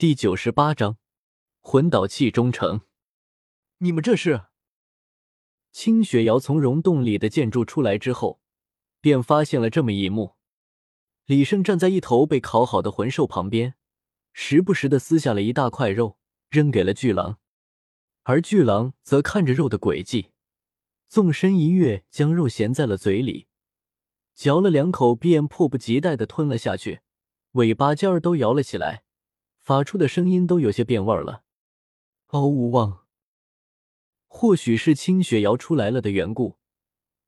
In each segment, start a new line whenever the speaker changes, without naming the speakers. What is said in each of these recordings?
第九十八章魂导器忠诚。
你们这是？
清雪瑶从溶洞里的建筑出来之后，便发现了这么一幕：李胜站在一头被烤好的魂兽旁边，时不时的撕下了一大块肉扔给了巨狼，而巨狼则看着肉的轨迹，纵身一跃，将肉衔在了嘴里，嚼了两口，便迫不及待的吞了下去，尾巴尖儿都摇了起来。发出的声音都有些变味了。嗷呜汪！或许是清雪瑶出来了的缘故，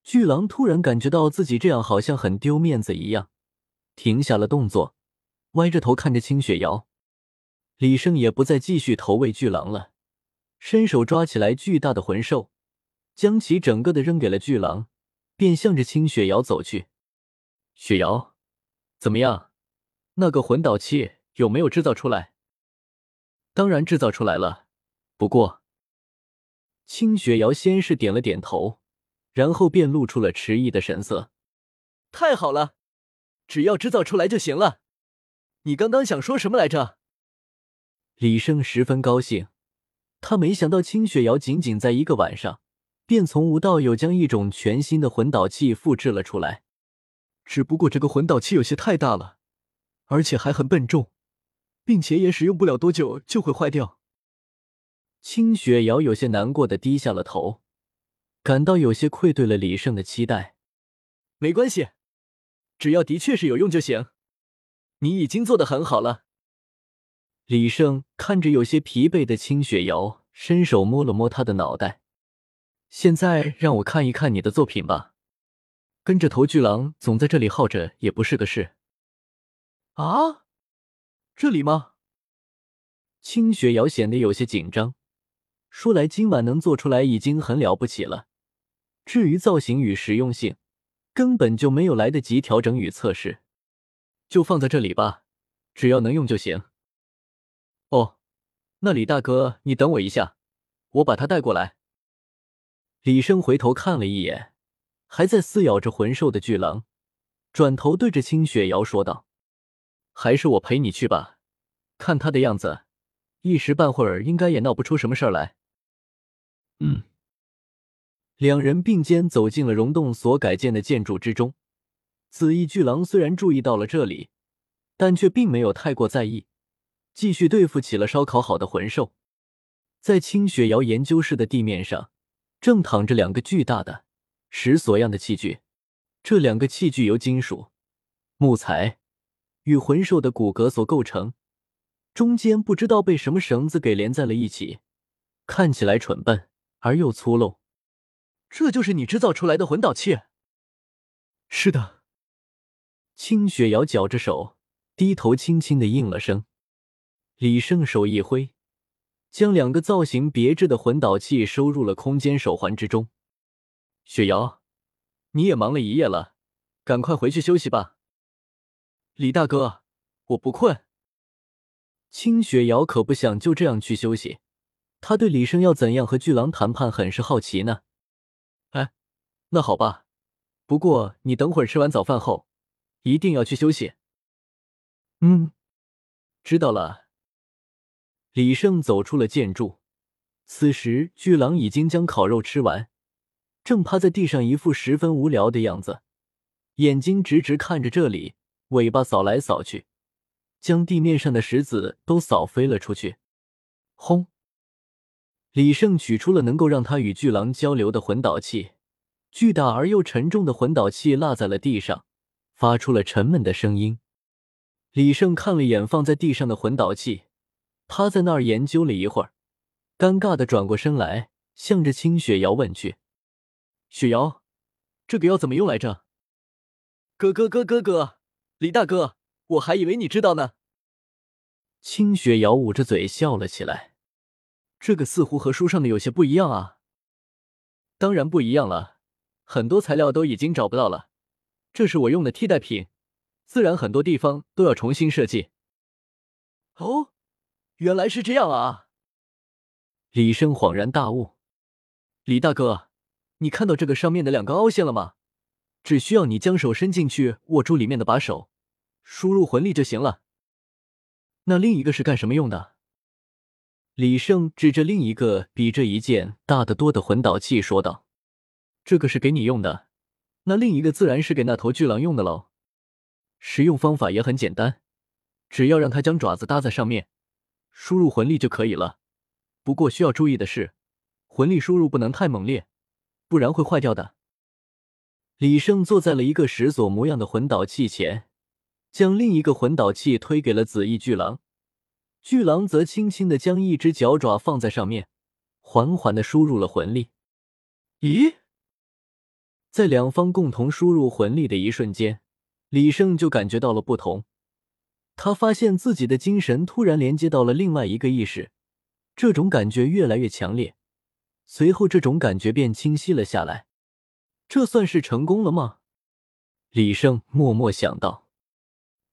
巨狼突然感觉到自己这样好像很丢面子一样，停下了动作，歪着头看着清雪瑶。李胜也不再继续投喂巨狼了，伸手抓起来巨大的魂兽，将其整个的扔给了巨狼，便向着清雪瑶走去。雪瑶，怎么样？那个魂导器？有没有制造出来？当然制造出来了。不过，清雪瑶先是点了点头，然后便露出了迟疑的神色。
太好了，只要制造出来就行了。你刚刚想说什么来着？
李胜十分高兴，他没想到清雪瑶仅仅在一个晚上，便从无到有将一种全新的魂导器复制了出来。
只不过这个魂导器有些太大了，而且还很笨重。并且也使用不了多久就会坏掉。
清雪瑶有些难过的低下了头，感到有些愧对了李胜的期待。
没关系，只要的确是有用就行。你已经做的很好了。
李胜看着有些疲惫的清雪瑶，伸手摸了摸她的脑袋。现在让我看一看你的作品吧。跟着头巨狼总在这里耗着也不是个事。
啊？这里吗？
清雪瑶显得有些紧张，说来今晚能做出来已经很了不起了。至于造型与实用性，根本就没有来得及调整与测试，就放在这里吧，只要能用就行。哦，那李大哥，你等我一下，我把他带过来。李生回头看了一眼还在撕咬着魂兽的巨狼，转头对着清雪瑶说道。还是我陪你去吧，看他的样子，一时半会儿应该也闹不出什么事儿来。嗯，两人并肩走进了溶洞所改建的建筑之中。紫翼巨狼虽然注意到了这里，但却并没有太过在意，继续对付起了烧烤好的魂兽。在清雪瑶研究室的地面上，正躺着两个巨大的石锁样的器具，这两个器具由金属、木材。与魂兽的骨骼所构成，中间不知道被什么绳子给连在了一起，看起来蠢笨而又粗陋。
这就是你制造出来的魂导器？
是的。清雪瑶绞着手，低头轻轻的应了声。李胜手一挥，将两个造型别致的魂导器收入了空间手环之中。雪瑶，你也忙了一夜了，赶快回去休息吧。
李大哥，我不困。
清雪瑶可不想就这样去休息，他对李胜要怎样和巨狼谈判很是好奇呢。哎，那好吧，不过你等会儿吃完早饭后，一定要去休息。嗯，知道了。李胜走出了建筑，此时巨狼已经将烤肉吃完，正趴在地上，一副十分无聊的样子，眼睛直直看着这里。尾巴扫来扫去，将地面上的石子都扫飞了出去。轰！李胜取出了能够让他与巨狼交流的魂导器，巨大而又沉重的魂导器落在了地上，发出了沉闷的声音。李胜看了眼放在地上的魂导器，趴在那儿研究了一会儿，尴尬的转过身来，向着清雪瑶问去：“雪瑶，这个要怎么用来着？”
哥哥哥哥哥。李大哥，我还以为你知道呢。
清雪瑶捂着嘴笑了起来，这个似乎和书上的有些不一样啊。当然不一样了，很多材料都已经找不到了，这是我用的替代品，自然很多地方都要重新设计。
哦，原来是这样啊！
李生恍然大悟，李大哥，你看到这个上面的两个凹陷了吗？只需要你将手伸进去，握住里面的把手。输入魂力就行了。
那另一个是干什么用的？
李胜指着另一个比这一件大得多的魂导器说道：“
这个是给你用的，那另一个自然是给那头巨狼用的喽。使用方法也很简单，只要让它将爪子搭在上面，输入魂力就可以了。不过需要注意的是，魂力输入不能太猛烈，不然会坏掉的。”
李胜坐在了一个石锁模样的魂导器前，将另一个魂导器推给了紫翼巨狼。巨狼则轻轻的将一只脚爪放在上面，缓缓的输入了魂力。
咦，
在两方共同输入魂力的一瞬间，李胜就感觉到了不同。他发现自己的精神突然连接到了另外一个意识，这种感觉越来越强烈。随后，这种感觉便清晰了下来。这算是成功了吗？李胜默默想到。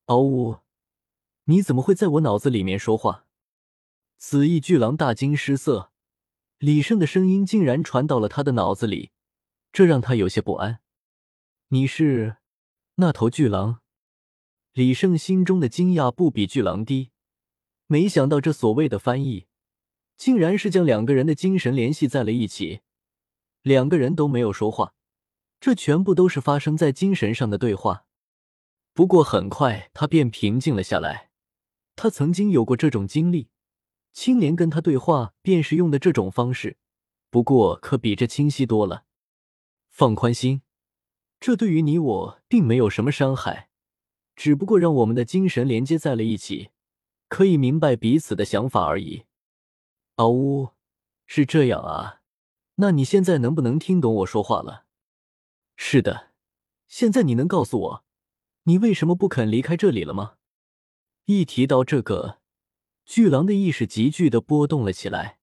嗷呜！你怎么会在我脑子里面说话？紫翼巨狼大惊失色，李胜的声音竟然传到了他的脑子里，这让他有些不安。你是那头巨狼？李胜心中的惊讶不比巨狼低，没想到这所谓的翻译，竟然是将两个人的精神联系在了一起，两个人都没有说话。这全部都是发生在精神上的对话，不过很快他便平静了下来。他曾经有过这种经历，青莲跟他对话便是用的这种方式，不过可比这清晰多了。放宽心，这对于你我并没有什么伤害，只不过让我们的精神连接在了一起，可以明白彼此的想法而已。嗷呜，是这样啊？那你现在能不能听懂我说话了？是的，现在你能告诉我，你为什么不肯离开这里了吗？一提到这个，巨狼的意识急剧的波动了起来，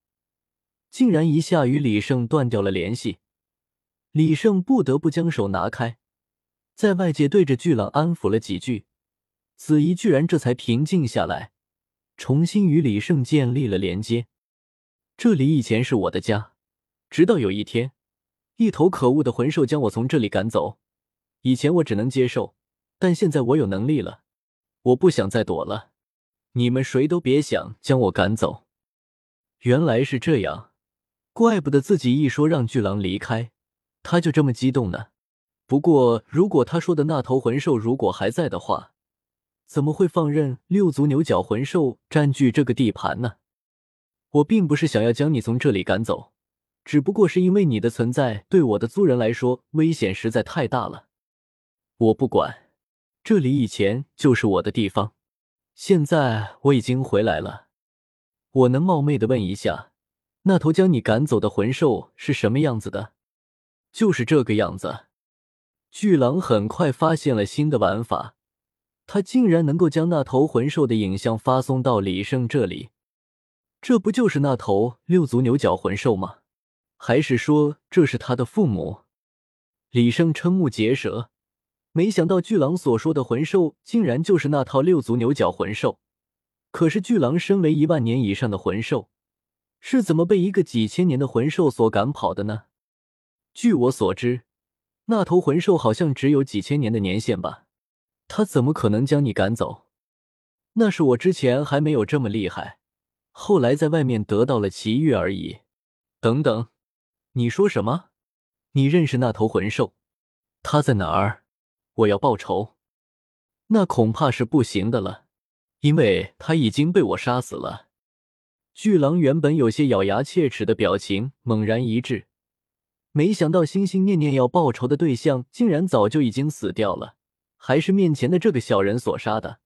竟然一下与李胜断掉了联系。李胜不得不将手拿开，在外界对着巨狼安抚了几句，子怡居然这才平静下来，重新与李胜建立了连接。这里以前是我的家，直到有一天。一头可恶的魂兽将我从这里赶走，以前我只能接受，但现在我有能力了，我不想再躲了。你们谁都别想将我赶走。原来是这样，怪不得自己一说让巨狼离开，他就这么激动呢。不过，如果他说的那头魂兽如果还在的话，怎么会放任六足牛角魂兽占据这个地盘呢？我并不是想要将你从这里赶走。只不过是因为你的存在对我的族人来说危险实在太大了。我不管，这里以前就是我的地方，现在我已经回来了。我能冒昧的问一下，那头将你赶走的魂兽是什么样子的？就是这个样子。巨狼很快发现了新的玩法，他竟然能够将那头魂兽的影像发送到李胜这里。这不就是那头六足牛角魂兽吗？还是说这是他的父母？李胜瞠目结舌，没想到巨狼所说的魂兽竟然就是那套六足牛角魂兽。可是巨狼身为一万年以上的魂兽，是怎么被一个几千年的魂兽所赶跑的呢？据我所知，那头魂兽好像只有几千年的年限吧？他怎么可能将你赶走？那是我之前还没有这么厉害，后来在外面得到了奇遇而已。等等。你说什么？你认识那头魂兽？他在哪儿？我要报仇。那恐怕是不行的了，因为他已经被我杀死了。巨狼原本有些咬牙切齿的表情猛然一滞，没想到心心念念要报仇的对象竟然早就已经死掉了，还是面前的这个小人所杀的。